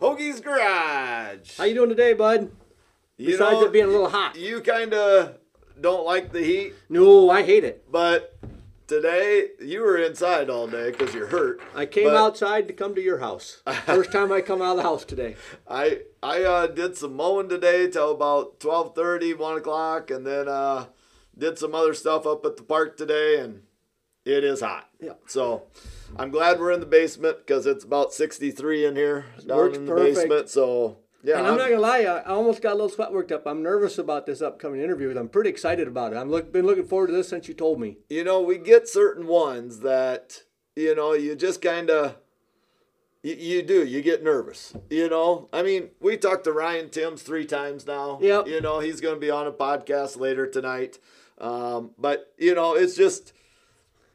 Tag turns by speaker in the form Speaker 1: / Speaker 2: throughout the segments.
Speaker 1: Hoagie's Garage.
Speaker 2: How you doing today, bud?
Speaker 1: You
Speaker 2: Besides
Speaker 1: know,
Speaker 2: it being a little hot.
Speaker 1: You kind of don't like the heat,
Speaker 2: No, I hate it.
Speaker 1: but today you were inside all day because you're hurt.
Speaker 2: I came
Speaker 1: But
Speaker 2: outside to come to your house. First time I come out of the house today.
Speaker 1: I I uh, did some mowing today till about 12:30, 1 o'clock, and then uh, did some other stuff up at the park today, and it is hot.
Speaker 2: Yeah.
Speaker 1: So I'm glad we're in the basement because it's about 63 in here down
Speaker 2: Works
Speaker 1: in the
Speaker 2: perfect.
Speaker 1: basement. So yeah,
Speaker 2: And I'm not gonna lie, I almost got a little sweat worked up. I'm nervous about this upcoming interview. I'm pretty excited about it. I've look, been looking forward to this since you told me.
Speaker 1: you know, we get certain ones that, you know, you just kind of, you, you do, you get nervous. You know, I mean, we talked to Ryan Timms three times now.
Speaker 2: Yep.
Speaker 1: You know, he's going to be on a podcast later tonight. Um, but, you know, it's just,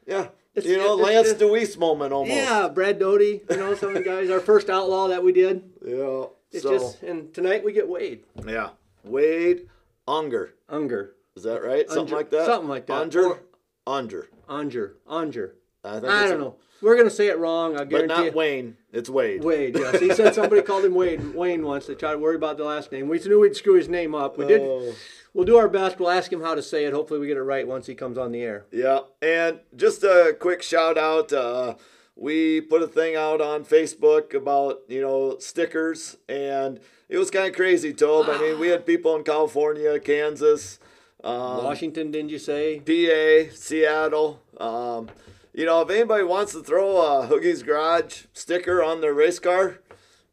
Speaker 1: yeah,
Speaker 2: It's-
Speaker 1: you know,
Speaker 2: it's-
Speaker 1: Lance
Speaker 2: it's-
Speaker 1: DeWeese moment almost.
Speaker 2: Yeah, Brad Doty, you know, some of the guys, our first outlaw that we did.
Speaker 1: Yeah.
Speaker 2: It's
Speaker 1: so,
Speaker 2: just, and tonight we get Wade
Speaker 1: yeah. Wade Unger.
Speaker 2: Unger,
Speaker 1: Is that right? Something like that?
Speaker 2: something like that.
Speaker 1: Unger?
Speaker 2: Or-
Speaker 1: Unger.
Speaker 2: Unger, Unger.
Speaker 1: I, think
Speaker 2: I don't know. We're gonna say it wrong. I guarantee it.
Speaker 1: But not
Speaker 2: you.
Speaker 1: Wayne. It's Wade.
Speaker 2: Wade, yes. He said somebody called him Wade Wayne once. They tried to worry about the last name. We knew we'd screw his name up. We did.
Speaker 1: Oh.
Speaker 2: We'll do our best. We'll ask him how to say it. Hopefully, we get it right once he comes on the air.
Speaker 1: Yeah, and just a quick shout out. Uh, we put a thing out on Facebook about you know stickers, and it was kind of crazy, Tobe. I mean, we had people in California, Kansas, um,
Speaker 2: Washington, didn't you say?
Speaker 1: PA, Seattle. Um, you know, if anybody wants to throw a Hoagie's Garage sticker on their race car,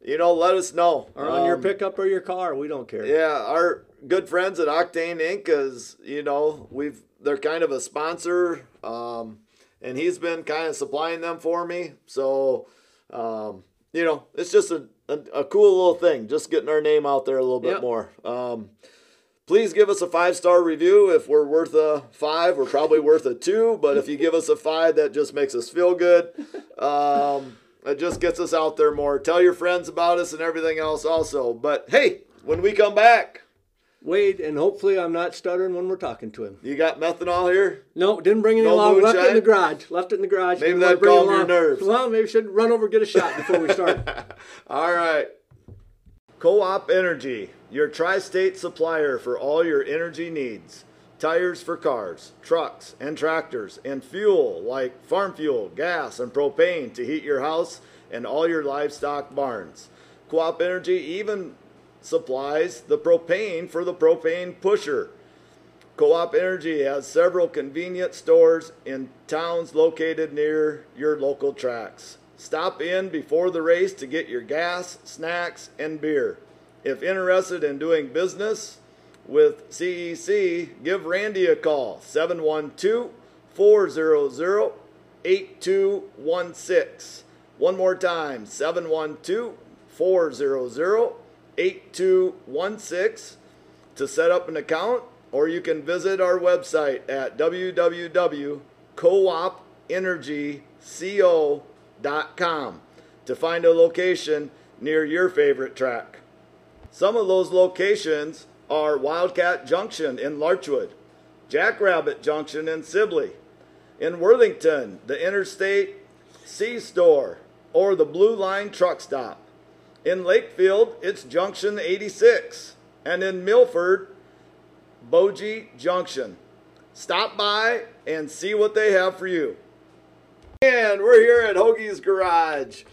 Speaker 1: you know, let us know.
Speaker 2: Or on your
Speaker 1: Um,
Speaker 2: pickup or your car? We don't care.
Speaker 1: yeah, our good friends at Octane Inc. is, you know, we've they're kind of a sponsor, um, and he's been kind of supplying them for me. So, um, you know, it's just a, a, a cool little thing, just getting our name out there a little bit
Speaker 2: Yep.
Speaker 1: more. Please give us a five star review. If we're worth a five, we're probably worth a two. But if you give us a five, that just makes us feel good. Um, it just gets us out there more. Tell your friends about us and everything else also. But hey, when we come back,
Speaker 2: Wade, and hopefully I'm not stuttering when we're talking to him.
Speaker 1: you got methanol here?
Speaker 2: No, didn't bring any
Speaker 1: No
Speaker 2: along. Left it in the garage. Left it in the garage.
Speaker 1: Maybe that'd calm your nerves.
Speaker 2: Well, maybe we should run over and get a shot before we start.
Speaker 1: All right. Co op Energy, your tri state supplier for all your energy needs. Tires for cars, trucks, and tractors, and fuel like farm fuel, gas, and propane to heat your house and all your livestock barns. Co op Energy even supplies the propane for the propane pusher. Co op Energy has several convenient stores in towns located near your local tracks. Stop in before the race to get your gas, snacks, and beer. If interested in doing business with CEC, give Randy a call 712 400 8216. One more time 712 400 8216 to set up an account, or you can visit our website at www.coopenergyco.com to find a location near your favorite track. Some of those locations are Wildcat Junction in Larchwood, Jackrabbit Junction in Sibley, in Worthington, the Interstate C Store, or the Blue Line Truck Stop. In Lakefield, it's Junction 86. And in Milford, Bogie Junction. Stop by and see what they have for you. And we're here at Hoagie's Garage.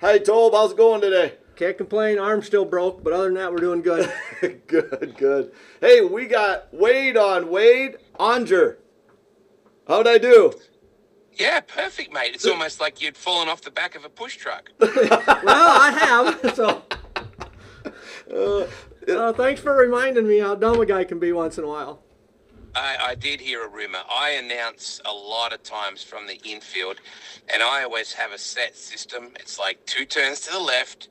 Speaker 1: Hi, Tobe. How's it going today?
Speaker 2: Can't complain. Arm still broke, but other than that, we're doing good.
Speaker 1: good, good. Hey, we got Wade on. Wade Aunger. How'd I do?
Speaker 3: Yeah, perfect, mate. It's almost like you'd fallen off the back of a push truck.
Speaker 2: well, I have. So, uh, thanks for reminding me how dumb a guy can be once in a while.
Speaker 3: I, I did hear a rumor. I announce a lot of times from the infield, and I always have a set system. It's like two turns to the left,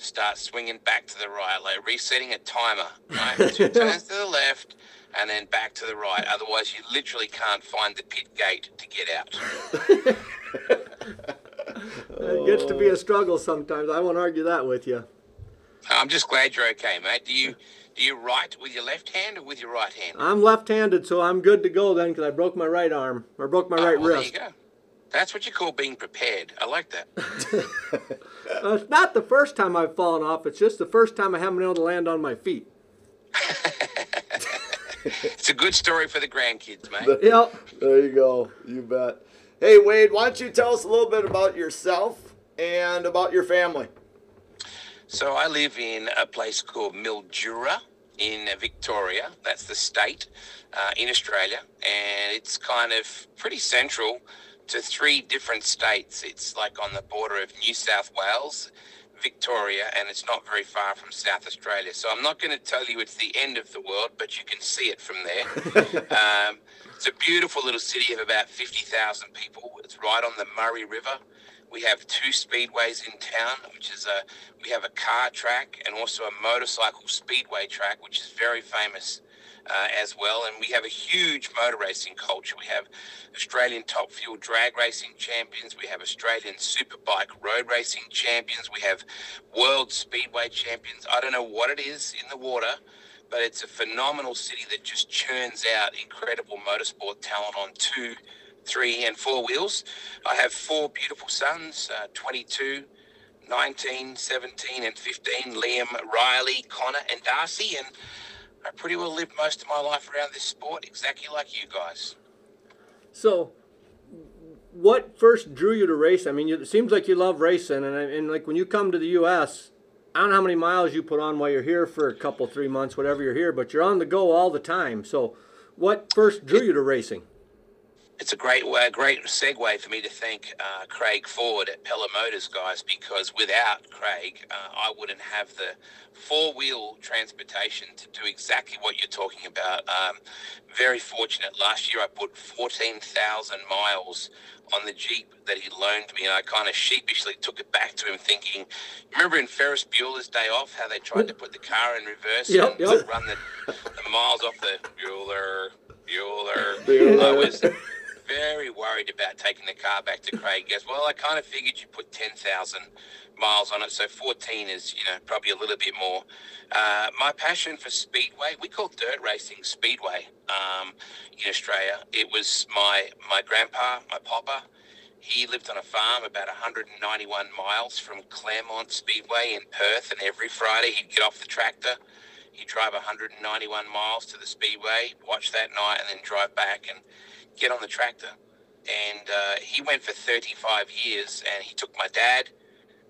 Speaker 3: start swinging back to the right, like resetting a timer, right? two turns to the left, and then back to the right. Otherwise, you literally can't find the pit gate to get out.
Speaker 2: It gets to be a struggle sometimes. I won't argue that with you.
Speaker 3: I'm just glad you're okay, mate. Do you do you write with your left hand or with your right hand?
Speaker 2: I'm left-handed, so I'm good to go then because I broke my right arm or broke my
Speaker 3: Oh,
Speaker 2: right
Speaker 3: well,
Speaker 2: wrist.
Speaker 3: There you go. That's what you call being prepared. I like that.
Speaker 2: Uh, it's not the first time I've fallen off. It's just the first time I haven't been able to land on my feet.
Speaker 3: it's a good story for the grandkids, mate.
Speaker 2: Yep.
Speaker 1: There you go. You bet. Hey, Wade, why don't you tell us a little bit about yourself and about your family?
Speaker 3: So I live in a place called Mildura in Victoria. That's the state uh, in Australia, and it's kind of pretty central to three different states. It's like on the border of New South Wales, Victoria, and it's not very far from South Australia. So I'm not going to tell you it's the end of the world, but you can see it from there. um, it's a beautiful little city of about 50,000 people. It's right on the Murray River. We have two speedways in town, which is a we have a car track and also a motorcycle speedway track, which is very famous uh, as well. And we have a huge motor racing culture. We have Australian top fuel drag racing champions. We have Australian superbike road racing champions. We have world speedway champions. I don't know what it is in the water, but it's a phenomenal city that just churns out incredible motorsport talent on two three and four wheels. I have four beautiful sons, uh, 22, 19, 17, and 15, Liam, Riley, Connor, and Darcy. And I pretty well lived most of my life around this sport, exactly like you guys.
Speaker 2: So, what first drew you to race? I mean, it seems like you love racing, and, and like when you come to the U.S., I don't know how many miles you put on while you're here for a couple, three months, whatever you're here, but you're on the go all the time. So, what first drew you to racing?
Speaker 3: It's a great way, great segue for me to thank uh, Craig Ford at Pella Motors, guys, because without Craig, uh, I wouldn't have the four wheel transportation to do exactly what you're talking about. Um, very fortunate. Last year, I put 14,000 miles on the Jeep that he loaned me, and I kind of sheepishly took it back to him, thinking, remember in Ferris Bueller's Day Off, how they tried to put the car in reverse
Speaker 2: yep,
Speaker 3: and
Speaker 2: yep.
Speaker 3: run the, the miles off the Bueller, Bueller. Bueller. I was very worried about taking the car back to Craig. He goes, well, I kind of figured you put 10,000 miles on it, so 14 is, you know, probably a little bit more. Uh, my passion for speedway, we call dirt racing speedway um, in Australia. It was my, my grandpa, my papa. He lived on a farm about 191 miles from Claremont Speedway in Perth, and every Friday he'd get off the tractor. He'd drive 191 miles to the speedway, watch that night, and then drive back. And get on the tractor. And uh, he went for 35 years, and he took my dad,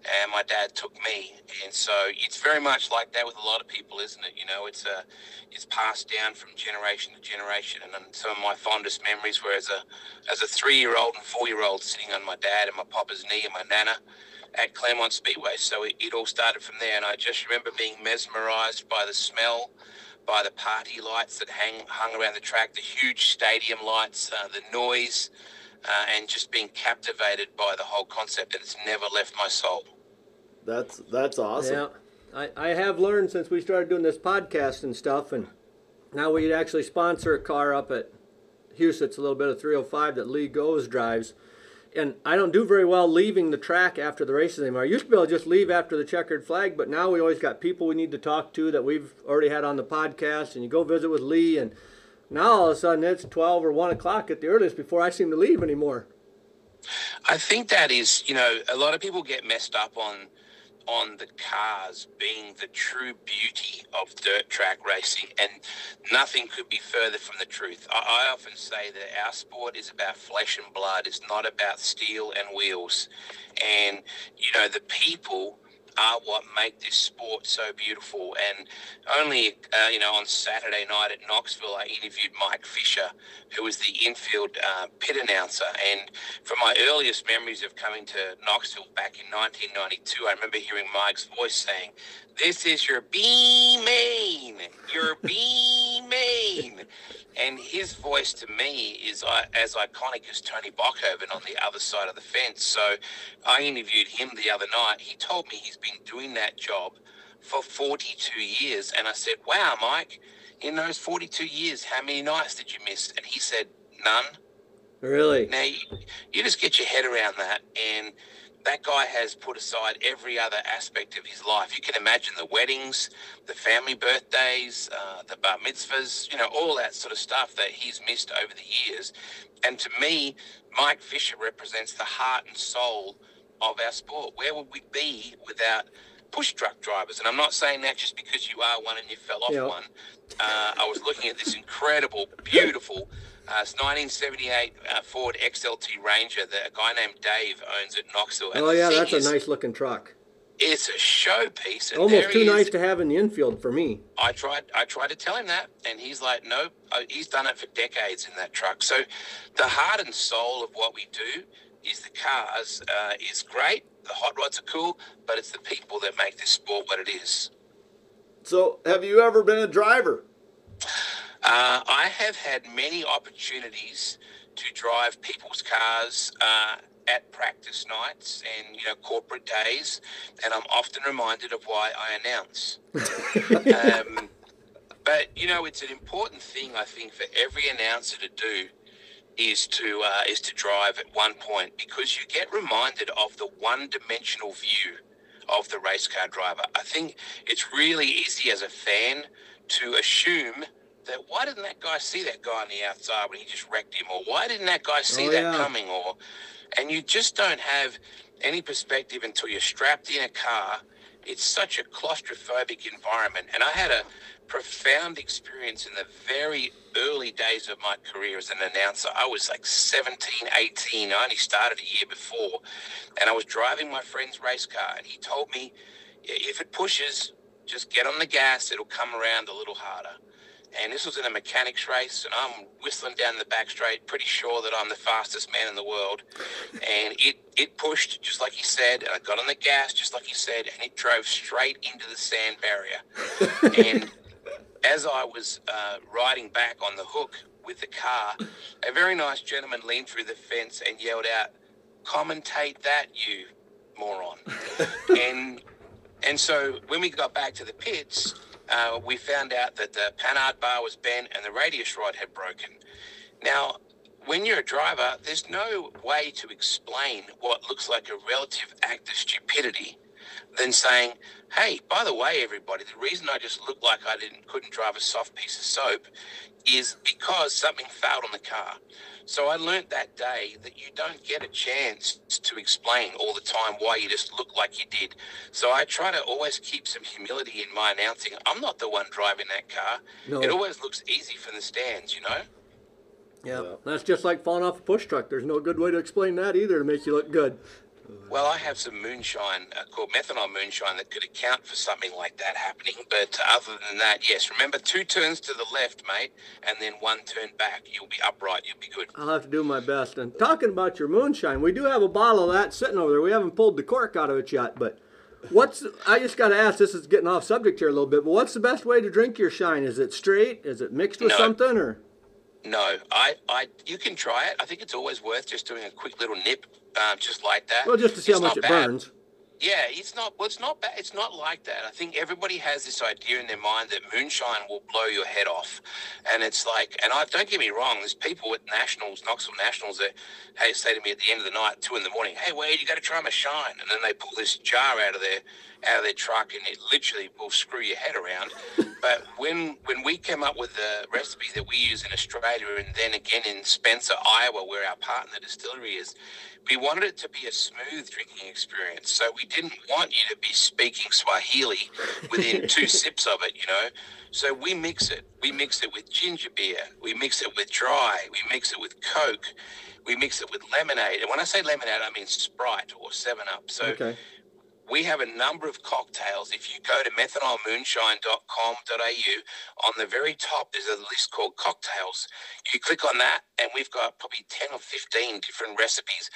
Speaker 3: and my dad took me. And so it's very much like that with a lot of people, isn't it? You know, it's a, uh, it's passed down from generation to generation. And some of my fondest memories were as a, as a three-year-old and four-year-old sitting on my dad and my papa's knee and my nana at Claremont Speedway. So it, it all started from there. And I just remember being mesmerized by the smell by the party lights that hang hung around the track, the huge stadium lights, uh, the noise, uh, and just being captivated by the whole concept. And it's never left my soul.
Speaker 1: That's that's awesome.
Speaker 2: Yeah, I, I have learned since we started doing this podcast and stuff, and now we'd actually sponsor a car up at Houston. It's a little bit of 305 that Lee Goes drives and I don't do very well leaving the track after the races anymore. I used to be able to just leave after the checkered flag, but now we always got people we need to talk to that we've already had on the podcast, and you go visit with Lee, and now all of a sudden it's 12 or 1 o'clock at the earliest before I seem to leave anymore.
Speaker 3: I think that is, you know, a lot of people get messed up on on the cars being the true beauty of dirt track racing, and nothing could be further from the truth. I, I, often say that our sport is about flesh and blood, it's not about steel and wheels. And, you know, the people are what make this sport so beautiful. And only, uh, you know, on Saturday night at Knoxville, I interviewed Mike Fisher, who was the infield uh, pit announcer. And from my earliest memories of coming to Knoxville back in 1992, I remember hearing Mike's voice saying, This is your B main, your B main. And his voice to me is as iconic as Tony Bockhoven on the other side of the fence. So I interviewed him the other night. He told me he's been doing that job for 42 years. And I said, Wow, Mike, in those 42 years, how many nights did you miss? And he said, None.
Speaker 2: Really?
Speaker 3: Now, you, you just get your head around that. And that guy has put aside every other aspect of his life. You can imagine the weddings, the family birthdays, uh, the bar mitzvahs, you know, all that sort of stuff that he's missed over the years. And to me, Mike Fisher represents the heart and soul of our sport. Where would we be without push truck drivers? And I'm not saying that just because you are one and you fell off
Speaker 2: Yeah.
Speaker 3: one. Uh, I was looking at this incredible, beautiful. Uh, it's 1978 uh, Ford XLT Ranger that a guy named Dave owns at Knoxville. And
Speaker 2: Oh yeah, that's a nice looking truck.
Speaker 3: It's a showpiece.
Speaker 2: Almost too nice to have in the infield for me.
Speaker 3: I tried. I tried to tell him that, and he's like, "Nope." Uh, He's done it for decades in that truck. So, the heart and soul of what we do is the cars. Uh, is great. The hot rods are cool, but it's the people that make this sport what it is.
Speaker 1: So, have you ever been a driver?
Speaker 3: Uh, I have had many opportunities to drive people's cars uh, at practice nights and you know corporate days, and I'm often reminded of why I announce. um, but you know, it's an important thing I think for every announcer to do is to uh, is to drive at one point because you get reminded of the one-dimensional view of the race car driver. I think it's really easy as a fan to assume that why didn't that guy see that guy on the outside when he just wrecked him, or why didn't that guy see
Speaker 2: Oh,
Speaker 3: that
Speaker 2: yeah.
Speaker 3: coming, or and you just don't have any perspective until you're strapped in a car. It's such a claustrophobic environment, and I had a profound experience in the very early days of my career as an announcer. I was like 17, 18. I only started a year before, and I was driving my friend's race car, and he told me, if it pushes, just get on the gas. It'll come around a little harder. And this was in a mechanics race, and I'm whistling down the back straight, pretty sure that I'm the fastest man in the world. And it it pushed just like he said, and I got on the gas just like he said, and it drove straight into the sand barrier. and as I was uh, riding back on the hook with the car, a very nice gentleman leaned through the fence and yelled out, "Commentate that, you moron!" and and so when we got back to the pits, uh, we found out that the Panhard bar was bent and the radius rod had broken. Now, when you're a driver, there's no way to explain what looks like a relative act of stupidity than saying, "Hey, by the way, everybody, the reason I just looked like I didn't couldn't drive a soft piece of soap is because something failed on the car." So I learnt that day that you don't get a chance to explain all the time why you just look like you did. So I try to always keep some humility in my announcing. I'm not the one driving that car.
Speaker 2: No.
Speaker 3: It always looks easy from the stands, you know.
Speaker 2: Yeah.
Speaker 1: Yeah.
Speaker 2: That's just like falling off a push truck. There's no good way to explain that either to make you look good.
Speaker 3: Well, I have some moonshine uh, called methanol moonshine that could account for something like that happening. But other than that, yes, remember two turns to the left, mate, and then one turn back. You'll be upright. You'll be good.
Speaker 2: I'll have to do my best. And talking about your moonshine, we do have a bottle of that sitting over there. We haven't pulled the cork out of it yet, but what's I just got to ask. This is getting off subject here a little bit, but what's the best way to drink your shine? Is it straight? Is it mixed with
Speaker 3: No.
Speaker 2: something, or
Speaker 3: No, I, I, you can try it. I think it's always worth just doing a quick little nip, um, just like that.
Speaker 2: well, just to see
Speaker 3: It's
Speaker 2: how much it
Speaker 3: bad.
Speaker 2: burns?
Speaker 3: Yeah, it's not. Well, it's not bad. It's not like that. I think everybody has this idea in their mind that moonshine will blow your head off, and it's like. And I don't get me wrong. There's people at nationals, Knoxville Nationals, that hey say to me at the end of the night, two in the morning, "Hey, Wade, you got to try my shine," and then they pull this jar out of their out of their truck, and it literally will screw your head around. but when when we came up with the recipe that we use in Australia, and then again in Spencer, Iowa, where our partner distillery is, we wanted it to be a smooth drinking experience. So we didn't want you to be speaking Swahili within two sips of it, you know. So we mix it. We mix it with ginger beer. We mix it with dry. We mix it with Coke. We mix it with lemonade. And when I say lemonade, I mean Sprite or 7 Up. So
Speaker 2: Okay.
Speaker 3: We have a number of cocktails. If you go to methanolmoonshine.com.au, on the very top there's a list called cocktails. You click on that, and we've got probably 10 or 15 different recipes.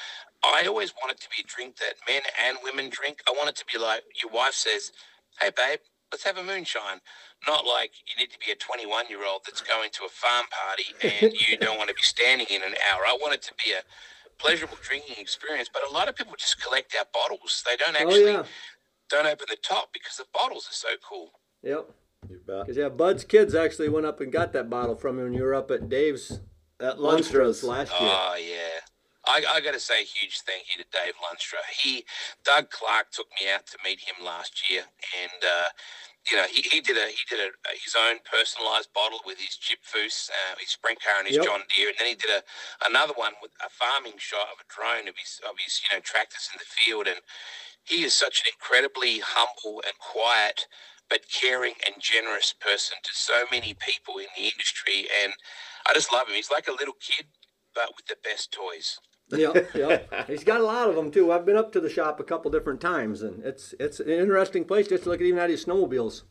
Speaker 3: I always want it to be a drink that men and women drink. I want it to be like your wife says, Hey, babe, let's have a moonshine. Not like you need to be a 21 year old that's going to a farm party and you don't want to be standing in an hour. I want it to be a pleasurable drinking experience. But a lot of people just collect our bottles. They don't
Speaker 2: Oh
Speaker 3: actually
Speaker 2: yeah.
Speaker 3: don't open the top because the bottles are so cool.
Speaker 2: Yep. Because yeah, Bud's kids actually went up and got that bottle from you when you were up at Dave's
Speaker 1: At
Speaker 2: Lundstrom's last year.
Speaker 3: Oh yeah. I, I got to say a huge thank you to Dave Lunstra. He, Doug Clark took me out to meet him last year, and uh, you know he, he did a he did a, his own personalised bottle with his Chip Foose, uh, his sprint car, and his yep. John Deere, and then he did a another one with a farming shot of a drone of his of his you know tractors in the field, and he is such an incredibly humble and quiet but caring and generous person to so many people in the industry. And I just love him. He's like a little kid, but with the best toys.
Speaker 2: yeah, yeah. He's got a lot of them too. I've been up to the shop a couple different times, and it's it's an interesting place just to look at even at his snowmobiles.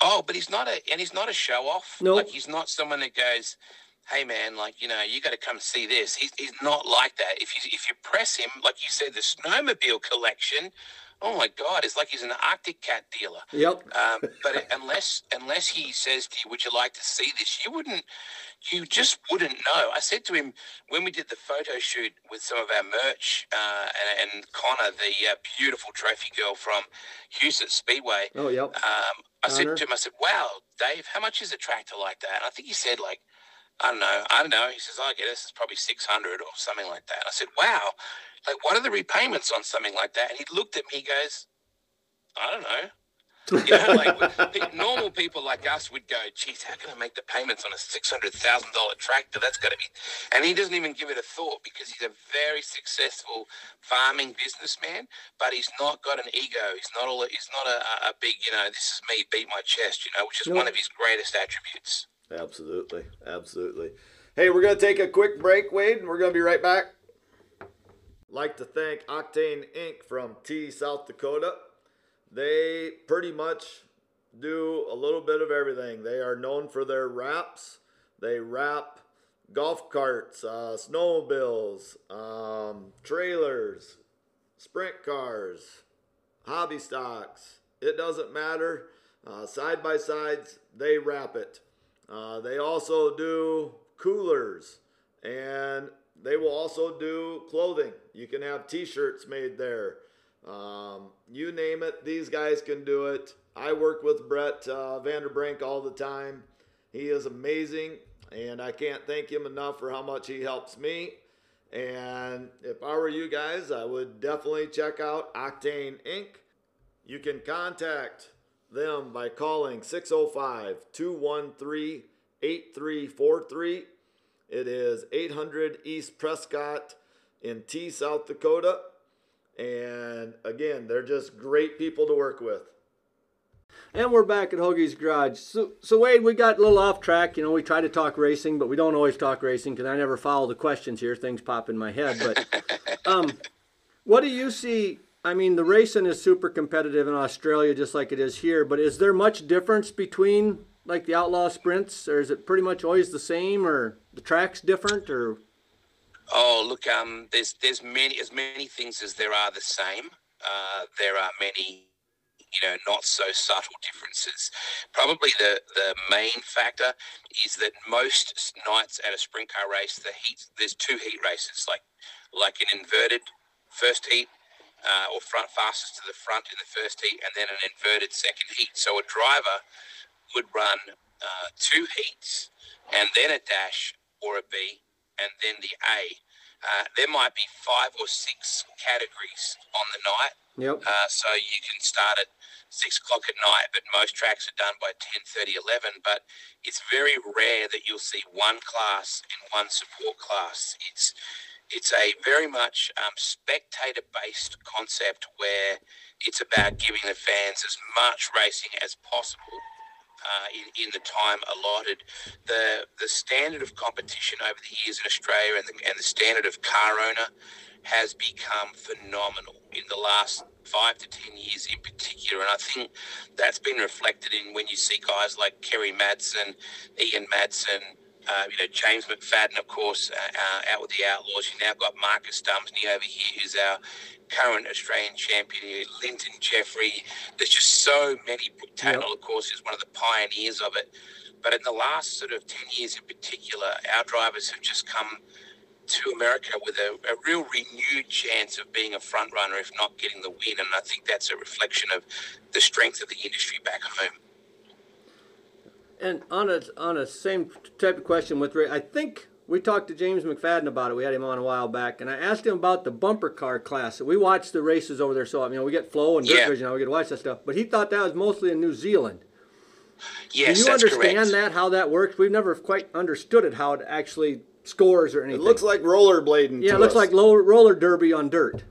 Speaker 3: Oh, but he's not a and he's not a show off. No, like he's not someone that goes, "Hey, man, like you know, you got to come see this." He's he's not like that. If you if you press him, like you said, the snowmobile collection oh my god, it's like he's an Arctic cat dealer.
Speaker 2: Yep.
Speaker 3: Um, but unless unless he says to you, "Would you like to see this?" You wouldn't. You just wouldn't know. I said to him when we did the photo shoot with some of our merch, uh, and, and, Connor, the uh, beautiful trophy girl from Huset's Speedway.
Speaker 2: Oh, yep.
Speaker 3: Um, I said to him, I said, "Wow, Dave, how much is a tractor like that?" And I think he said like. I don't know. I don't know. He says, I get this is probably 600 or something like that. I said, wow. Like, what are the repayments on something like that? And he looked at me, he goes, I don't know. You know, like normal people like us would go, geez, how can I make the payments on a six hundred thousand dollar tractor? That's got to be, and he doesn't even give it a thought because he's a very successful farming businessman, but he's not got an ego. He's not all. He's not a, a big, you know, this is me, beat my chest, you know, which is one of his greatest attributes.
Speaker 1: Absolutely, absolutely. Hey, we're gonna take a quick break, Wade, and we're gonna be right back like to thank Octane Inc. from Tea South Dakota. They pretty much do a little bit of everything. They are known for their wraps. They wrap golf carts, uh, snowmobiles, um, trailers, sprint cars, hobby stocks. It doesn't matter. Uh, side by sides, they wrap it. Uh, they also do coolers and they will also do clothing. You can have T-shirts made there. Um, you name it, these guys can do it. I work with Brett uh, Vanderbrink all the time. He is amazing, and I can't thank him enough for how much he helps me. And if I were you guys, I would definitely check out Octane Inc. You can contact them by calling 605 213 8343 it is 800 East Prescott in Tea, South Dakota. And again, they're just great people to work with.
Speaker 2: And we're back at Hoagie's Garage. So, so Wade, we got a little off track. You know, we try to talk racing, but we don't always talk racing because I never follow the questions here. Things pop in my head. But um, what do you see? I mean, the racing is super competitive in Australia, just like it is here. But is there much difference between like the outlaw sprints, or is it pretty much always the same, or the track's different, or?
Speaker 3: Oh, look, um, there's there's many as many things as there are the same. Uh, there are many, you know, not so subtle differences. Probably the the main factor is that most nights at a sprint car race, the heat there's two heat races, like like an inverted first heat uh, or front fastest to the front in the first heat, and then an inverted second heat. So a driver would run uh, two heats and then a dash or a B and then the A. Uh, there might be five or six categories on the night.
Speaker 2: Yep.
Speaker 3: Uh, so you can start at six o'clock at night, but most tracks are done by 10, 30, 11. But it's very rare that you'll see one class and one support class. It's it's a very much um, spectator based concept where it's about giving the fans as much racing as possible uh, in, in the time allotted. The the standard of competition over the years in Australia and the, and the standard of car owner has become phenomenal in the last five to ten years in particular. And I think that's been reflected in when you see guys like Kerry Madsen, Ian Madsen, uh, you know, James McFadden, of course, uh, uh, out with the Outlaws. You now got Marcus Dumesny over here, who's our current Australian champion, Lynton Jeffrey. There's just so many. Taylor, yep. of course, is one of the pioneers of it. But in the last sort of 10 years in particular, our drivers have just come to America with a, a, real renewed chance of being a front runner, if not getting the win. And I think that's a reflection of the strength of the industry back home.
Speaker 2: And on a on a same type of question with Ray, I think we talked to James McFadden about it. We had him on a while back, and I asked him about the bumper car class. We watch the races over there, so you know we get flow and dirt
Speaker 3: Yeah.
Speaker 2: vision. You know, we get to watch that stuff. But he thought that was mostly in New Zealand.
Speaker 3: Yes,
Speaker 2: Do you
Speaker 3: that's
Speaker 2: understand
Speaker 3: correct.
Speaker 2: that how that works? We've never quite understood it how it actually scores or anything.
Speaker 1: It looks like rollerblading.
Speaker 2: yeah,
Speaker 1: to
Speaker 2: it looks
Speaker 1: us.
Speaker 2: like low, roller derby on dirt.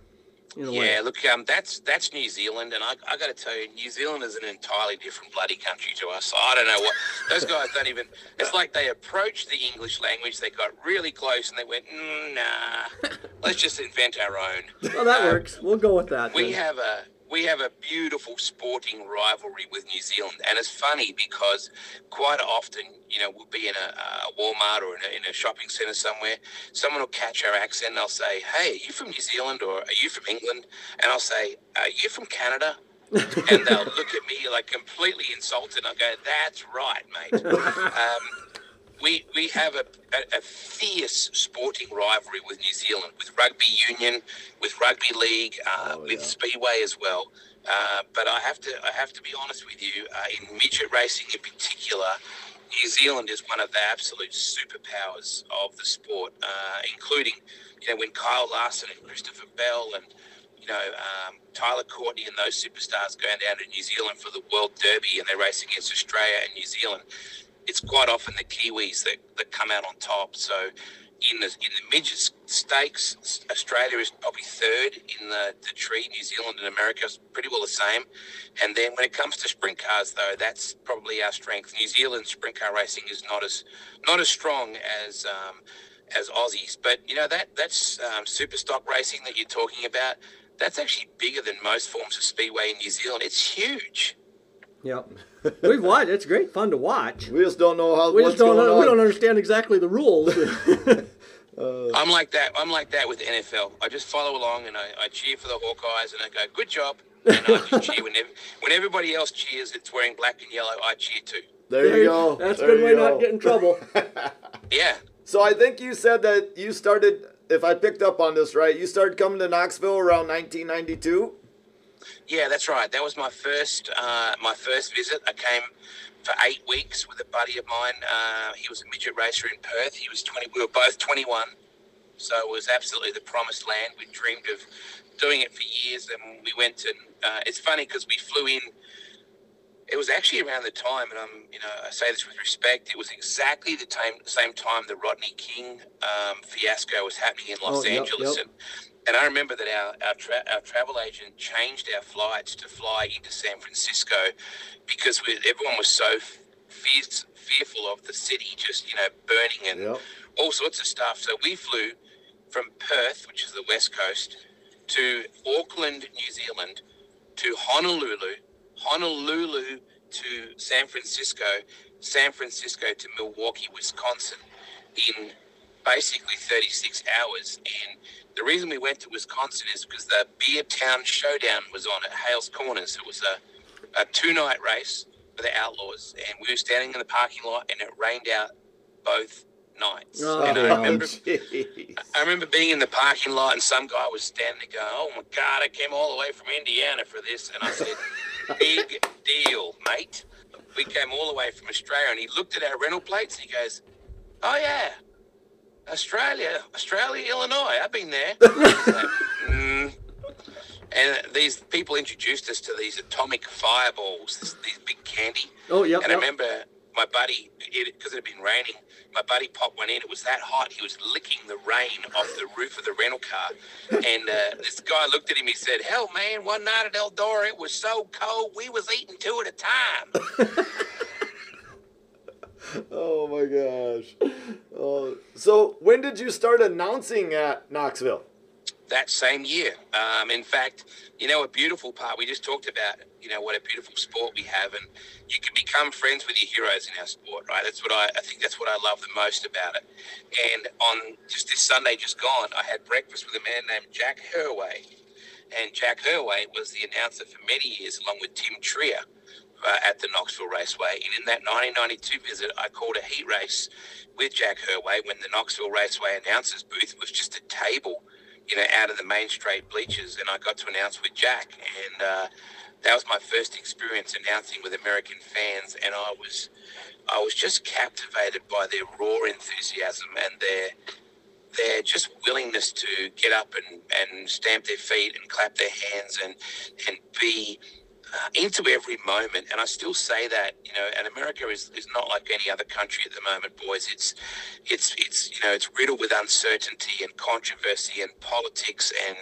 Speaker 2: A way.
Speaker 3: Yeah, look, um, that's that's New Zealand, and I, I got to tell you, New Zealand is an entirely different bloody country to us. I don't know what those guys don't even. It's like they approached the English language, they got really close, and they went, mm, "Nah, let's just invent our own."
Speaker 2: Well, that
Speaker 3: Um,
Speaker 2: works. We'll go with that.
Speaker 3: We
Speaker 2: then.
Speaker 3: have a we have a beautiful sporting rivalry with New Zealand, and it's funny because quite often, you know, we'll be in a, a Walmart or in a, in a shopping centre somewhere. Someone will catch our accent, and they'll say, "Hey, are you from New Zealand or are you from England?" And I'll say, "Are you from Canada?" and they'll look at me like completely insulted. I'll go, "That's right, mate." um, we we have a, a, a fierce sporting rivalry with New Zealand, with rugby union, with rugby league, uh,
Speaker 1: Oh,
Speaker 3: with
Speaker 1: yeah.
Speaker 3: speedway as well. Uh, but I have to I have to be honest with you. Uh, in midget racing in particular, New Zealand is one of the absolute superpowers of the sport, uh, including you know when Kyle Larson and Christopher Bell and you know um, Tyler Courtney and those superstars going down to New Zealand for the World Derby and they race against Australia and New Zealand it's quite often the Kiwis that, that come out on top. So in the in the midget stakes, Australia is probably third in the, the tree. New Zealand and America is pretty well the same. And then when it comes to sprint cars, though, that's probably our strength. New Zealand sprint car racing is not as not as strong as um, as Aussies. But you know that that's um, super stock racing that you're talking about. That's actually bigger than most forms of speedway in New Zealand. It's huge.
Speaker 2: Yep. We've watched. It's great fun to watch.
Speaker 1: We just don't know how
Speaker 2: We
Speaker 1: what's
Speaker 2: just don't.
Speaker 1: going
Speaker 2: know-
Speaker 1: on.
Speaker 2: We don't understand exactly the rules.
Speaker 3: Uh, I'm like that. I'm like that with the NFL. I just follow along and I, I cheer for the Hawkeyes and I go, "Good job." And I just cheer when, ev- when everybody else cheers. It's wearing black and yellow. I cheer too.
Speaker 1: There you go.
Speaker 2: That's a
Speaker 1: There
Speaker 2: good way
Speaker 1: you
Speaker 2: not
Speaker 1: go.
Speaker 2: get in trouble.
Speaker 3: Yeah,
Speaker 1: So I think you said that you started, if I picked up on this right, you started coming to Knoxville around 1992.
Speaker 3: Yeah, that's right. That was my first uh, my first visit. I came for eight weeks with a buddy of mine. Uh, he was a midget racer in Perth. He was 20. We were both 21, so it was absolutely the promised land. We dreamed of doing it for years, and we went and uh, it's funny because we flew in. It was actually around the time, and I'm, you know, I say this with respect. It was exactly the time, same time the Rodney King um, fiasco was happening in Los
Speaker 2: Oh, yep,
Speaker 3: Angeles,
Speaker 2: yep.
Speaker 3: and and I remember that our our, tra- our travel agent changed our flights to fly into San Francisco because we, everyone was so fierce, fearful of the city just you know burning and
Speaker 1: Yep.
Speaker 3: all sorts of stuff. So we flew from Perth, which is the west coast, to Auckland, New Zealand, to Honolulu, Honolulu to San Francisco, San Francisco to Milwaukee, Wisconsin, in basically 36 hours. And the reason we went to Wisconsin is because the Beer Town Showdown was on at Hales Corners. It was a, a two night race for the Outlaws, and we were standing in the parking lot, and it rained out both nights.
Speaker 2: Oh,
Speaker 3: and I remember. I remember being in the parking lot and some guy was standing there going, Oh my God, I came all the way from Indiana for this. And I said, Big deal, mate. We came all the way from Australia. And he looked at our rental plates and he goes, Oh, yeah, Australia, Australia, Illinois. I've been there. Like, "Mm." And these people introduced us to these atomic fireballs, this, these big candy.
Speaker 2: Oh, yep.
Speaker 3: And I remember my buddy, because it, had been raining, my buddy popped one in. It was that hot, he was licking the rain off the roof of the rental car. And uh, this guy looked at him, he said, Hell, man, one night at Eldora, it was so cold, we was eating two at a time.
Speaker 1: Oh my gosh. Oh, so when did you start announcing at Knoxville?
Speaker 3: that same year. Um, in fact, you know, a beautiful part, we just talked about, you know, what a beautiful sport we have. And you can become friends with your heroes in our sport, right? That's what I, I think that's what I love the most about it. And on just this Sunday just gone, I had breakfast with a man named Jack Herway. And Jack Herway was the announcer for many years, along with Tim Trier. Uh, at the Knoxville Raceway. And in that 1992 visit, I called a heat race with Jack Herway when the Knoxville Raceway announcers booth was just a table you know, out of the main straight bleachers, and I got to announce with Jack. And uh, that was my first experience announcing with American fans, and I was I was just captivated by their raw enthusiasm and their their just willingness to get up and, and stamp their feet and clap their hands and and be into every moment. And I still say that, you know, and America is, is not like any other country at the moment, boys. It's, it's, it's, you know, it's riddled with uncertainty and controversy and politics and,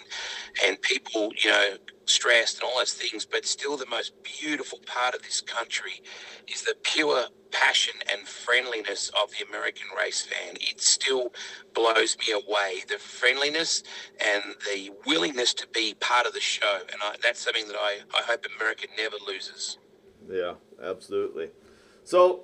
Speaker 3: and people, you know, stressed and all those things. But still, the most beautiful part of this country is the pure passion and friendliness of the American race fan. It still blows me away. The friendliness and the willingness to be part of the show. And I, that's something that I, I hope America never loses.
Speaker 1: Yeah, absolutely. So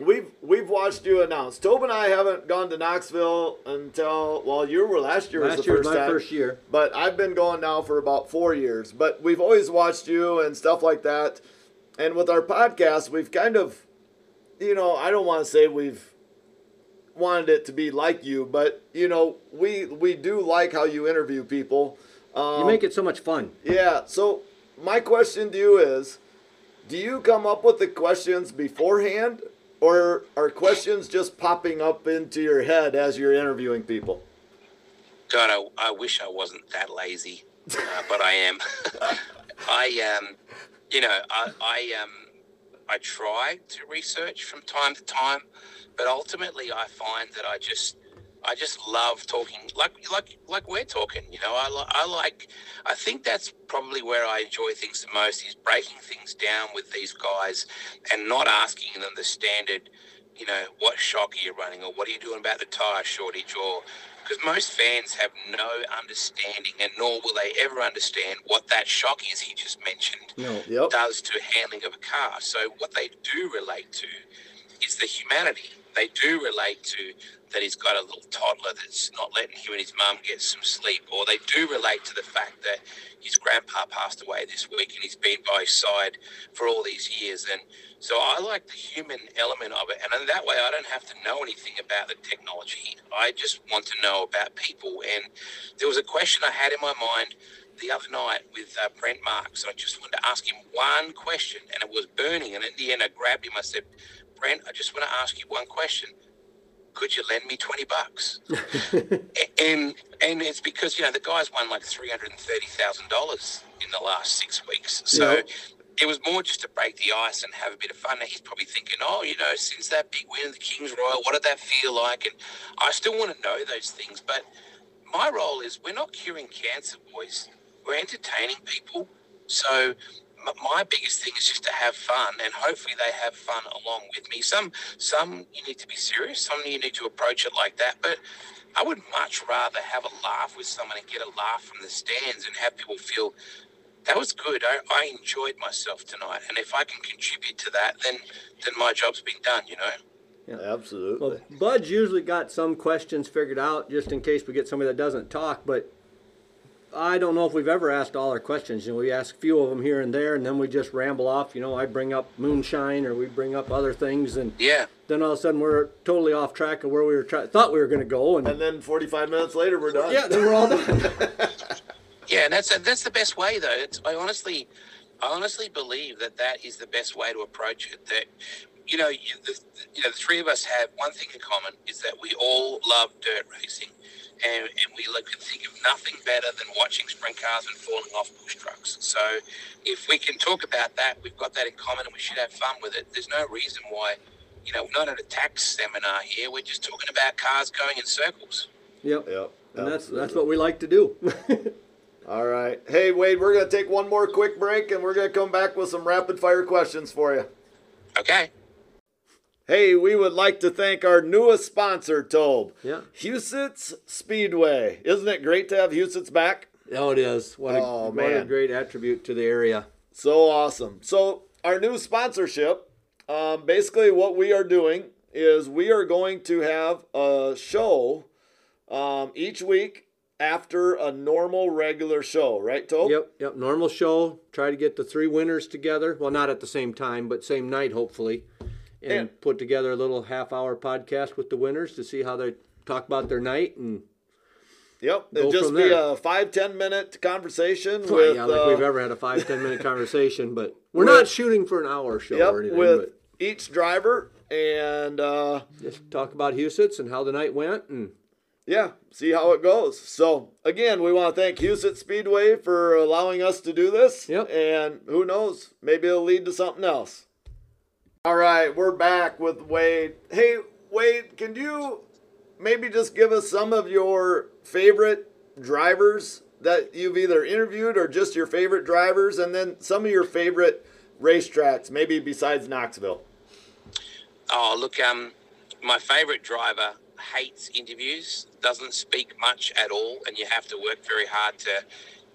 Speaker 1: we've we've watched you announce. Tobe and I haven't gone to Knoxville until well, you were last year
Speaker 2: Last
Speaker 1: was the
Speaker 2: year
Speaker 1: first
Speaker 2: was my
Speaker 1: time.
Speaker 2: first year.
Speaker 1: But I've been going now for about four years. But we've always watched you and stuff like that. And with our podcast, we've kind of, you know, I don't want to say we've wanted it to be like you, but you know, we we do like how you interview people. Um,
Speaker 2: You make it so much fun.
Speaker 1: yeah. So my question to you is, do you come up with the questions beforehand, or are questions just popping up into your head as you're interviewing people?
Speaker 3: God, I, I wish I wasn't that lazy, uh, but I am. I um, you know, I, I um, I try to research from time to time, but ultimately I find that I just I just love talking like like like we're talking. You know, I, I like I think that's probably where I enjoy things the most is breaking things down with these guys and not asking them the standard. You know, what shock are you running, or what are you doing about the tire shortage, or because most fans have no understanding, and nor will they ever understand what that shock is he just mentioned
Speaker 2: No.
Speaker 1: Yep.
Speaker 3: does to handling of a car. So what they do relate to is the humanity. They do relate to that he's got a little toddler that's not letting him and his mum get some sleep, or they do relate to the fact that his grandpa passed away this week and he's been by his side for all these years. And so I like the human element of it, and in that way, I don't have to know anything about the technology. I just want to know about people. And there was a question I had in my mind the other night with uh, Brent Marks. I just wanted to ask him one question, and it was burning. And at the end, I grabbed him. I said, Brent, I just want to ask you one question. Could you lend me 20 bucks? And and it's because, you know, the guy's won like $330,000 in the last six weeks. So
Speaker 2: Yep.
Speaker 3: it was more just to break the ice and have a bit of fun. Now, he's probably thinking, oh, you know, since that big win, of the Kings Royal, what did that feel like? And I still want to know those things. But my role is we're not curing cancer, boys. We're entertaining people. So my biggest thing is just to have fun, and hopefully they have fun along with me. Some some you need to be serious. Some you need to approach it like that. But I would much rather have a laugh with someone and get a laugh from the stands and have people feel that was good. I, I enjoyed myself tonight, and if I can contribute to that, then then my job's been done. You know.
Speaker 1: Yeah, absolutely.
Speaker 2: Well, Bud's usually got some questions figured out just in case we get somebody that doesn't talk, but I don't know if we've ever asked all our questions. You know, we ask a few of them here and there, and then we just ramble off. You know, I bring up moonshine or we bring up other things, and
Speaker 3: Yeah.
Speaker 2: then all of a sudden we're totally off track of where we were try- thought we were going to go, and,
Speaker 1: and then 45 minutes later, we're done.
Speaker 2: yeah, then we're all done.
Speaker 3: Yeah, and that's that's the best way though. It's, I honestly, I honestly believe that that is the best way to approach it. That you know, you, the, you know, the three of us have one thing in common is that we all love dirt racing, and, and we look can think of nothing better than watching sprint cars and falling off push trucks. So, if we can talk about that, we've got that in common, and we should have fun with it. There's no reason why. You know, we're not at a tax seminar here. We're just talking about cars going in circles.
Speaker 2: yep.
Speaker 1: Yep.
Speaker 2: And that's that's what we like to do.
Speaker 1: All right. Hey, Wade, we're going to take one more quick break and we're going to come back with some rapid fire questions for you.
Speaker 3: Okay.
Speaker 1: Hey, we would like to thank our newest sponsor, Tobe.
Speaker 2: Yeah.
Speaker 1: Huset's Speedway. Isn't it great to have Huset's back?
Speaker 2: oh, it is. What a,
Speaker 1: Oh,
Speaker 2: what a great attribute to the area.
Speaker 1: So awesome. So, our new sponsorship um, basically, what we are doing is we are going to have a show um, each week after a normal regular show, right, Tobe?
Speaker 2: Yep, yep. Normal show. Try to get the three winners together. Well, not at the same time, but same night, hopefully. And
Speaker 1: And-
Speaker 2: put together a little half hour podcast with the winners to see how they talk about their night and
Speaker 1: Yep, it'd just be
Speaker 2: there.
Speaker 1: a five ten minute conversation
Speaker 2: Well,
Speaker 1: with
Speaker 2: yeah, like
Speaker 1: uh,
Speaker 2: we've ever had a five ten minute conversation, but we're
Speaker 1: with-
Speaker 2: not shooting for an hour show
Speaker 1: yep
Speaker 2: or anything.
Speaker 1: with each driver and uh,
Speaker 2: just talk about Huset's and how the night went, and
Speaker 1: yeah, see how it goes. So again, we want to thank Huset's Speedway for allowing us to do this.
Speaker 2: Yep.
Speaker 1: And who knows, maybe it'll lead to something else. All right, we're back with Wade. Hey, Wade, can you maybe just give us some of your favorite drivers that you've either interviewed or just your favorite drivers, and then some of your favorite racetracks, maybe besides Knoxville?
Speaker 3: Oh, look, um, my favourite driver hates interviews, doesn't speak much at all, and you have to work very hard to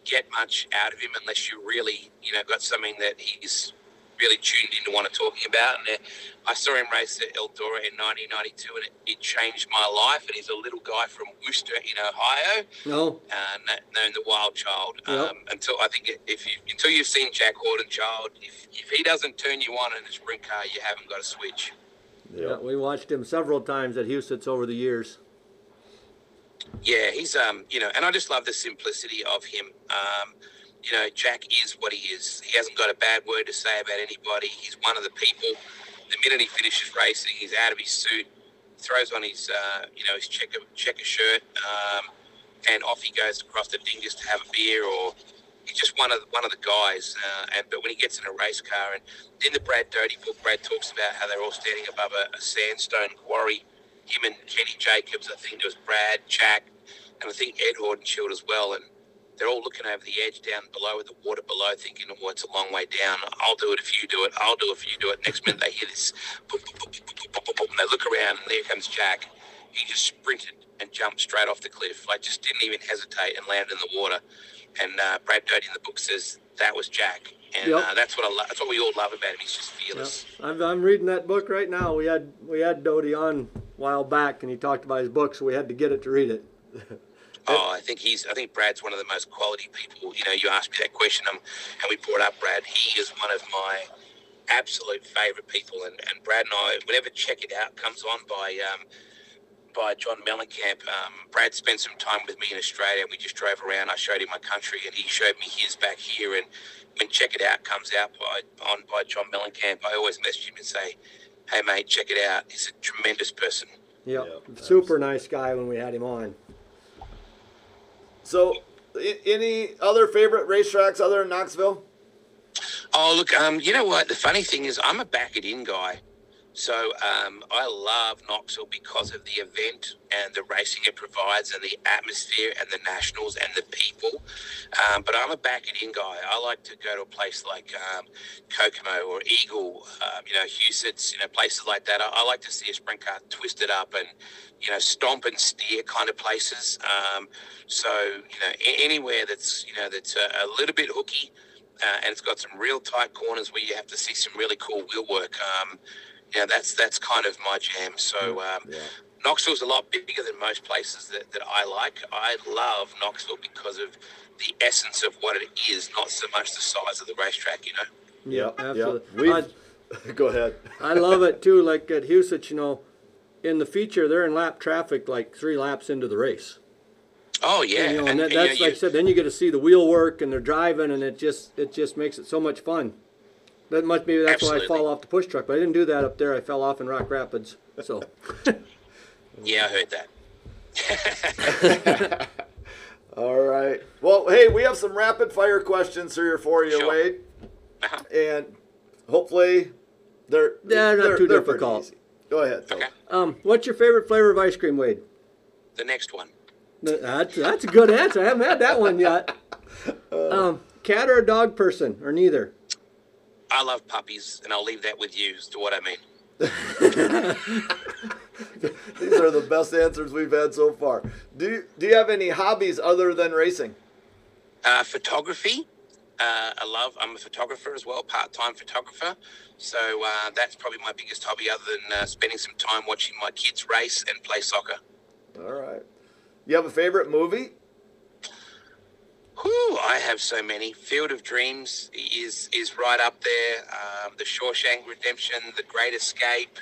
Speaker 3: get much out of him unless you really, you know, got something that he's really tuned into what I'm talking about. And uh, I saw him race at Eldora in 1992, and it, it changed my life. And he's a little guy from Wooster in Ohio,
Speaker 2: no,
Speaker 3: uh, known the Wild Child.
Speaker 2: Yep.
Speaker 3: Um, until I think if you until you've seen Jack Haudenschild, if, if he doesn't turn you on in a sprint car, you haven't got a switch.
Speaker 2: yeah, we watched him several times at Huset's over the years.
Speaker 3: Yeah, he's um, you know, and I just love the simplicity of him. Um, you know, Jack is what he is. He hasn't got a bad word to say about anybody. He's one of the people. The minute he finishes racing, he's out of his suit, throws on his uh, you know his checker checker shirt, um, and off he goes across the dingus to have a beer. Or he's just one of the, one of the guys. Uh, and but when he gets in a race car, and in the Brad Doty book, Brad talks about how they're all standing above a, a sandstone quarry. Him and Kenny Jacobs, I think it was Brad, Jack, and I think Ed Hordenshield as well. And they're all looking over the edge down below with the water below, thinking, oh, it's a long way down. I'll do it if you do it. I'll do it if you do it. Next minute, they hear this and they look around, and there comes Jack. He just sprinted and jumped straight off the cliff. I like, just didn't even hesitate and landed in the water. And uh, Brad Doty in the book says that was Jack and
Speaker 2: yep.
Speaker 3: uh, that's what I lo- that's what we all love about him. He's just fearless. Yep.
Speaker 2: I'm, I'm, reading that book right now. We had we had Doty on a while back, and he talked about his book, so we had to get it to read it.
Speaker 3: Oh, I think he's. I think Brad's one of the most quality people. You know, you asked me that question, um, and we brought up Brad. He is one of my absolute favourite people, and, and Brad and I, whenever Check It Out comes on by um, by John Mellencamp, um, Brad spent some time with me in Australia, and we just drove around. I showed him my country, and he showed me his back here. And when Check It Out comes out by on by John Mellencamp, I always message him and say, "Hey mate, check it out. He's a tremendous person."
Speaker 2: Yep.
Speaker 1: Yep,
Speaker 2: Super nice guy when we had him on.
Speaker 1: So, i- any other favorite racetracks other than Knoxville?
Speaker 3: Oh, look, um, you know what? The funny thing is, I'm a back it in guy. So um, I love Knoxville because of the event and the racing it provides and the atmosphere and the nationals and the people. Um, but I'm a back it in guy. I like to go to a place like um, Kokomo or Eagle, um, you know, Huset's, you know, places like that. I, I like to see a sprint car twisted up and, you know, stomp and steer kind of places. Um, so, you know, anywhere that's, you know, that's a, a little bit hooky uh, and it's got some real tight corners where you have to see some really cool wheel work. Um, you know, that's that's kind of my jam. So um,
Speaker 1: Yeah.
Speaker 3: Knoxville's a lot bigger than most places that, that I like. I love Knoxville because of the essence of what it is, not so much the size of the racetrack. You know.
Speaker 2: Yeah, absolutely.
Speaker 1: yep.
Speaker 2: I,
Speaker 1: Go ahead.
Speaker 2: I love it too. Like at Huset's, you know, in the feature, they're in lap traffic like three laps into the race.
Speaker 3: Oh yeah,
Speaker 2: you know, and
Speaker 3: and,
Speaker 2: that,
Speaker 3: and, you know,
Speaker 2: that's
Speaker 3: you-
Speaker 2: like I said. Then you get to see the wheel work and they're driving, and it just it just makes it so much fun. That must maybe that's why I fall off the push truck, but I didn't do that up there. I fell off in Rock Rapids. So
Speaker 3: yeah, I heard that.
Speaker 1: All right. Well, hey, we have some rapid fire questions here for you,
Speaker 3: Sure.
Speaker 1: Wade,
Speaker 3: Uh-huh.
Speaker 1: and hopefully they're
Speaker 2: They're not too
Speaker 1: pretty
Speaker 2: difficult.
Speaker 1: easy. Go ahead. Phil.
Speaker 3: Okay,
Speaker 2: um, what's your favorite flavor of ice cream, Wade?
Speaker 3: the next one.
Speaker 2: That's, that's a good answer. I haven't had that one yet. Um, cat or a dog person, or neither?
Speaker 3: I love puppies, and I'll leave that with you as to what I mean.
Speaker 1: These are the best answers we've had so far. Do you, do you have any hobbies other than racing?
Speaker 3: Uh, photography. Uh, I love. I'm a photographer as well, part-time photographer. So uh, that's probably my biggest hobby, other than uh, spending some time watching my kids race and play soccer.
Speaker 1: All right. You have a favorite movie?
Speaker 3: Whew, I have so many. Field of Dreams is is right up there. Um, the Shawshank Redemption, The Great Escape.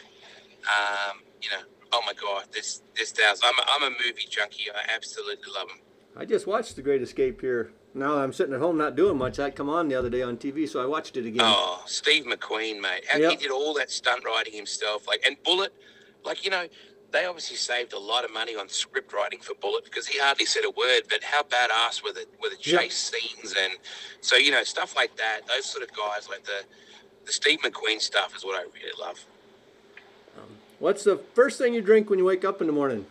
Speaker 3: Um, you know, oh my God, this this does. I'm a, I'm a movie junkie. I absolutely love them.
Speaker 2: I just watched The Great Escape here. Now I'm sitting at home not doing much. That come on the other day on TV, so I watched it again.
Speaker 3: Oh, Steve McQueen, mate. How
Speaker 2: Yep.
Speaker 3: he did all that stunt riding himself. Like and Bullitt, like you know, they obviously saved a lot of money on script writing for Bullitt because he hardly said a word. But how badass were the were the
Speaker 2: Yep.
Speaker 3: chase scenes and so you know stuff like that. Those sort of guys, like the the Steve McQueen stuff, is what I really love.
Speaker 2: What's the first thing you drink when you wake up in the morning?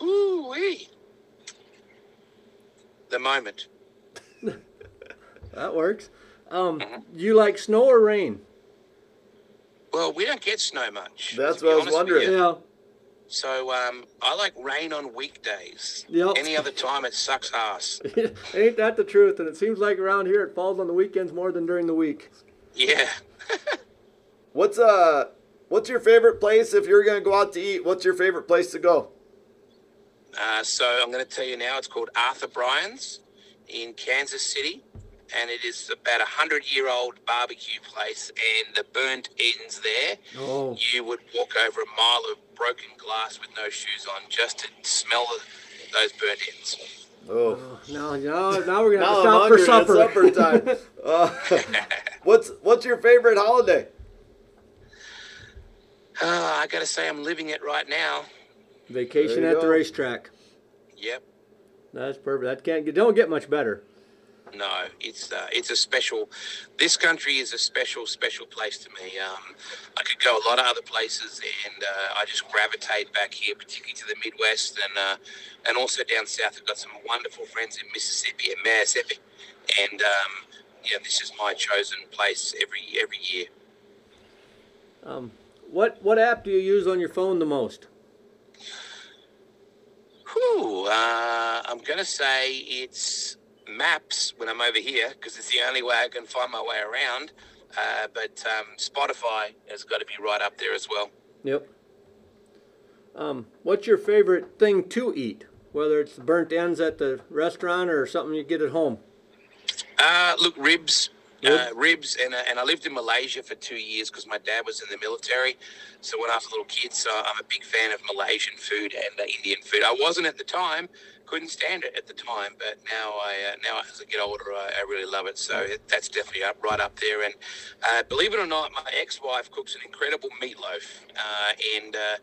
Speaker 3: Whoo-wee. The moment.
Speaker 2: That works. Um,
Speaker 3: Mm-hmm.
Speaker 2: you like snow or rain?
Speaker 3: Well, we don't get snow much.
Speaker 1: That's what I was wondering.
Speaker 2: Yeah.
Speaker 3: So um, I like rain on weekdays.
Speaker 2: Yep.
Speaker 3: Any other time, it sucks ass.
Speaker 2: Ain't that the truth? And it seems like around here it falls on the weekends more than during the week.
Speaker 3: Yeah.
Speaker 1: What's uh what's your favorite place if you're gonna go out to eat? What's your favorite place to go?
Speaker 3: Uh, so I'm going to tell you now. It's called Arthur Bryant's in Kansas City, and it is about a hundred-year-old barbecue place. And the burnt ends there,
Speaker 2: Oh.
Speaker 3: you would walk over a mile of broken glass with no shoes on just to smell those burnt ends.
Speaker 1: Oh,
Speaker 2: Now, now, now we're gonna
Speaker 1: now
Speaker 2: have
Speaker 1: I'm
Speaker 2: stop for
Speaker 1: It's
Speaker 2: supper.
Speaker 1: supper time. uh, what's what's your favorite holiday?
Speaker 3: Uh, I got to say, I'm living it right now.
Speaker 2: Vacation
Speaker 1: There you
Speaker 2: at the racetrack.
Speaker 3: Yep.
Speaker 2: That's perfect. That can't get don't get much better.
Speaker 3: No, it's uh, it's a special. This country is a special, special place to me. Um, I could go a lot of other places, and uh, I just gravitate back here, particularly to the Midwest, and uh, and also down south. I've got some wonderful friends in Mississippi and Mississippi, and um, yeah, this is my chosen place every every year.
Speaker 2: Um, what what app do you use on your phone the most?
Speaker 3: Whew, uh, I'm gonna say it's maps when I'm over here because it's the only way I can find my way around. Uh, but um, Spotify has got to be right up there as well.
Speaker 2: Yep. Um, what's your favorite thing to eat? Whether it's burnt ends at the restaurant or something you get at home.
Speaker 3: Uh, look, ribs. Uh,
Speaker 2: Ribs?
Speaker 3: and, uh, and I lived in Malaysia for two years because my dad was in the military. So when I was a little kid, so I'm a big fan of Malaysian food and uh, Indian food. I wasn't at the time, couldn't stand it at the time, but now I uh, now as I get older, I, I really love it. So it, that's definitely up right up there. And uh, believe it or not, my ex-wife cooks an incredible meatloaf, uh, and uh,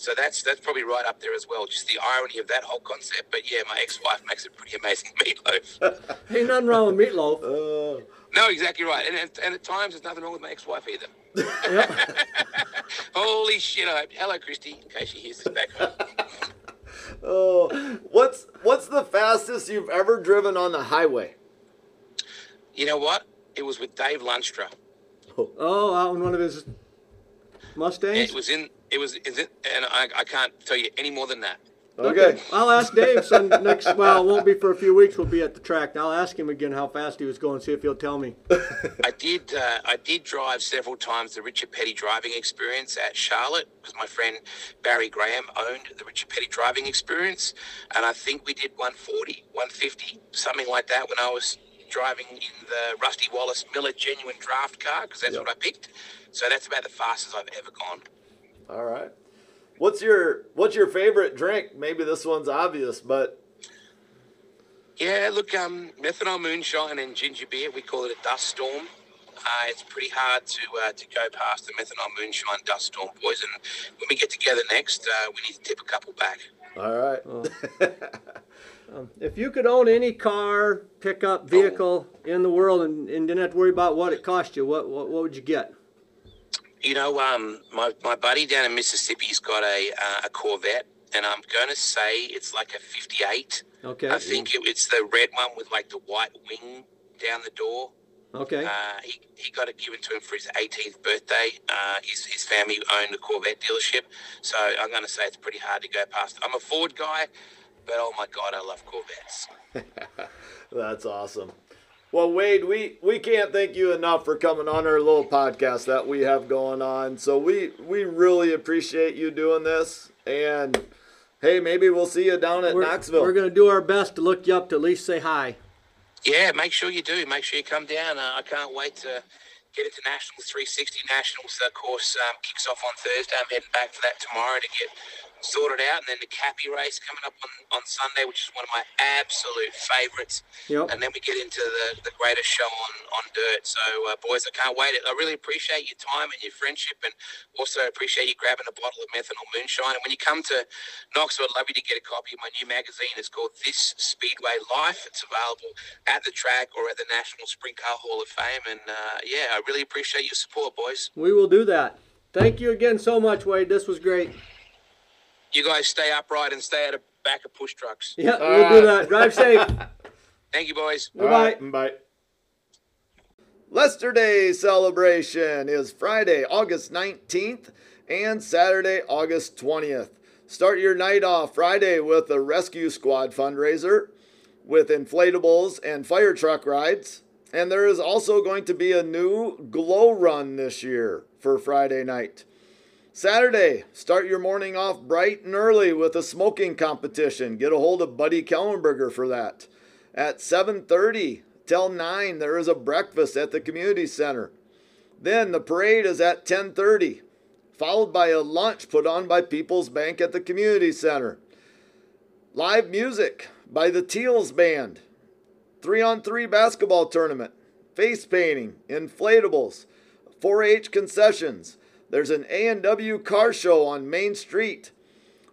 Speaker 3: so that's that's probably right up there as well. Just the irony of that whole concept. But yeah, my ex-wife makes a pretty amazing meatloaf.
Speaker 2: Ain't nothing wrong with meatloaf.
Speaker 1: Uh,
Speaker 3: No, exactly right. And, and, and at times, there's nothing wrong with my ex-wife either. Holy shit! I, hello, Christy. In case she hears this back home.
Speaker 1: oh, what's what's the fastest you've ever driven on the highway?
Speaker 3: You know what? It was with Dave Lunstra.
Speaker 2: Oh, out in one of his Mustangs.
Speaker 3: It was in. It was. Is it? And I, I can't tell you any more than that.
Speaker 1: Okay.
Speaker 2: I'll ask Dave some next. Well, it won't be for a few weeks. We'll be at the track. I'll ask him again how fast he was going. See if he'll tell me.
Speaker 3: I did. Uh, I did drive several times the Richard Petty driving experience at Charlotte because my friend Barry Graham owned the Richard Petty driving experience, and I think we did 140, 150, something like that when I was driving in the Rusty Wallace Miller genuine draft car because that's
Speaker 1: Yep.
Speaker 3: what I picked. So that's about the fastest I've ever gone.
Speaker 1: All right. What's your what's your favorite drink? Maybe this one's obvious, but
Speaker 3: Yeah, look, um, methanol moonshine and ginger beer, we call it a dust storm. Uh, it's pretty hard to uh, to go past the methanol moonshine dust storm, boys. And when we get together next, uh, we need to tip a couple back.
Speaker 1: all right.
Speaker 2: If you could own any car, pickup, vehicle in the world, and, and didn't have to worry about what it cost you, what what, what would you get?
Speaker 3: You know, um, my, my buddy down in Mississippi's got a uh, a Corvette, and I'm going to say it's like a 58.
Speaker 2: Okay.
Speaker 3: I think it, it's the red one with like the white wing down the door.
Speaker 2: Okay.
Speaker 3: Uh, he, he got it given to him for his 18th birthday. Uh, his, his family owned a Corvette dealership. So I'm going to say it's pretty hard to go past. I'm a Ford guy, but oh my God, I love Corvettes.
Speaker 1: That's awesome. Well, Wade, we, we can't thank you enough for coming on our little podcast that we have going on. So we we really appreciate you doing this. And hey, maybe we'll see you down at
Speaker 2: we're,
Speaker 1: Knoxville.
Speaker 2: we're gonna do our best to look you up to at least say hi.
Speaker 3: Yeah, make sure you do. Make sure you come down. Uh, I can't wait to get into Nationals 360 Nationals. Of course, um, kicks off on Thursday. I'm heading back for that tomorrow to get sorted out, and then the Cappy race coming up on, on Sunday, which is one of my absolute favourites.
Speaker 2: Yep.
Speaker 3: And then we get into the, the greatest show on, on dirt. So, uh, boys, I can't wait. I really appreciate your time and your friendship, and also appreciate you grabbing a bottle of methanol moonshine. And when you come to Knoxville, I'd love you to get a copy of my new magazine. It's called This Speedway Life. It's available at the track or at the National Sprint Car Hall of Fame. And uh, yeah, I really appreciate your support, boys.
Speaker 2: We will do that. Thank you again so much, Wade. This was great.
Speaker 3: You guys stay upright and stay out of back of push trucks.
Speaker 2: Yeah, we'll do that. Drive safe.
Speaker 3: Thank you, boys.
Speaker 2: Bye, bye.
Speaker 1: right, bye. Lester Day celebration is Friday, August 19th and Saturday, August 20th. Start your night off Friday with a rescue squad fundraiser with inflatables and fire truck rides. And there is also going to be a new glow run this year for Friday night. Saturday, start your morning off bright and early with a smoking competition. Get a hold of Buddy Kellenberger for that. At 7:30 till 9, there is a breakfast at the community center. Then the parade is at 10:30, followed by a lunch put on by People's Bank at the community center. Live music by the Teals Band. 3-on-3 basketball tournament, face painting, inflatables, 4-H concessions. There's an A&W car show on Main Street,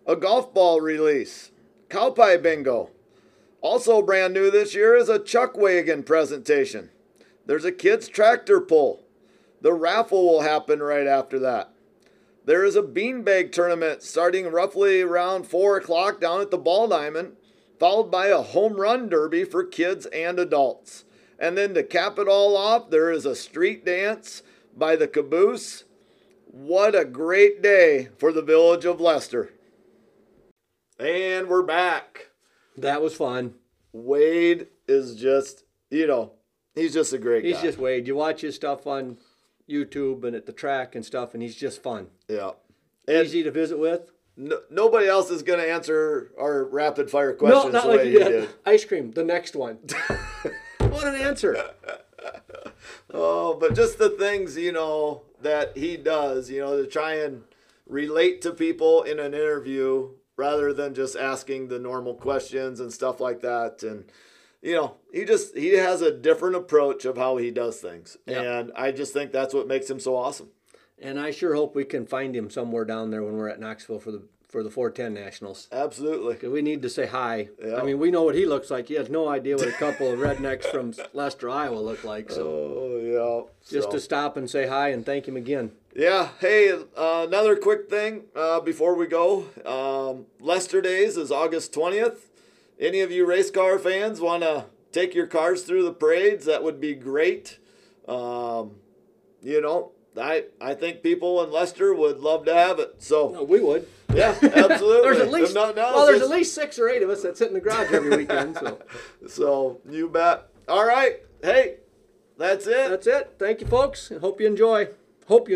Speaker 1: a golf ball release, cow pie bingo. Also brand new this year is a chuck wagon presentation. There's a kids tractor pull. The raffle will happen right after that. There is a beanbag tournament starting roughly around 4 o'clock down at the Ball Diamond, followed by a home run derby for kids and adults. And then to cap it all off, there is a street dance by the Caboose. What a great day for the village of Lester. And we're back.
Speaker 2: That was fun.
Speaker 1: Wade is just, you know, he's just a great
Speaker 2: He's
Speaker 1: guy.
Speaker 2: just Wade. You watch his stuff on YouTube and at the track and stuff, and he's just fun.
Speaker 1: yeah. And
Speaker 2: Easy to visit with.
Speaker 1: no, nobody else is going to answer our rapid fire questions
Speaker 2: no, not
Speaker 1: the
Speaker 2: like
Speaker 1: way
Speaker 2: you
Speaker 1: he
Speaker 2: did.
Speaker 1: did.
Speaker 2: Ice cream, the next one. what an answer.
Speaker 1: Oh, but just the things, you know, that he does, you know, to try and relate to people in an interview rather than just asking the normal questions and stuff like that. And, you know, he just, he has a different approach of how he does things.
Speaker 2: Yeah.
Speaker 1: And I just think that's what makes him so awesome.
Speaker 2: And I sure hope we can find him somewhere down there when we're at Knoxville for the for the 410 Nationals.
Speaker 1: Absolutely.
Speaker 2: we need to say hi.
Speaker 1: Yeah.
Speaker 2: I mean, we know what he looks like. He has no idea what a couple of rednecks from Lester, Iowa look like. So
Speaker 1: Oh, yeah.
Speaker 2: just
Speaker 1: So-
Speaker 2: to stop and say hi and thank him again.
Speaker 1: Yeah. Hey, uh, another quick thing uh, before we go. Um, Lester Days is August 20th. Any of you race car fans want to take your cars through the parades? That would be great. Um, you know, I I think people in Lester would love to have it. So
Speaker 2: No, we would.
Speaker 1: yeah, absolutely.
Speaker 2: There's at least
Speaker 1: else,
Speaker 2: well, there's at least six or eight of us that sit in the garage every weekend. So
Speaker 1: So you bet. All right. Hey, that's it.
Speaker 2: that's it. Thank you, folks. Hope you enjoy. Hope you.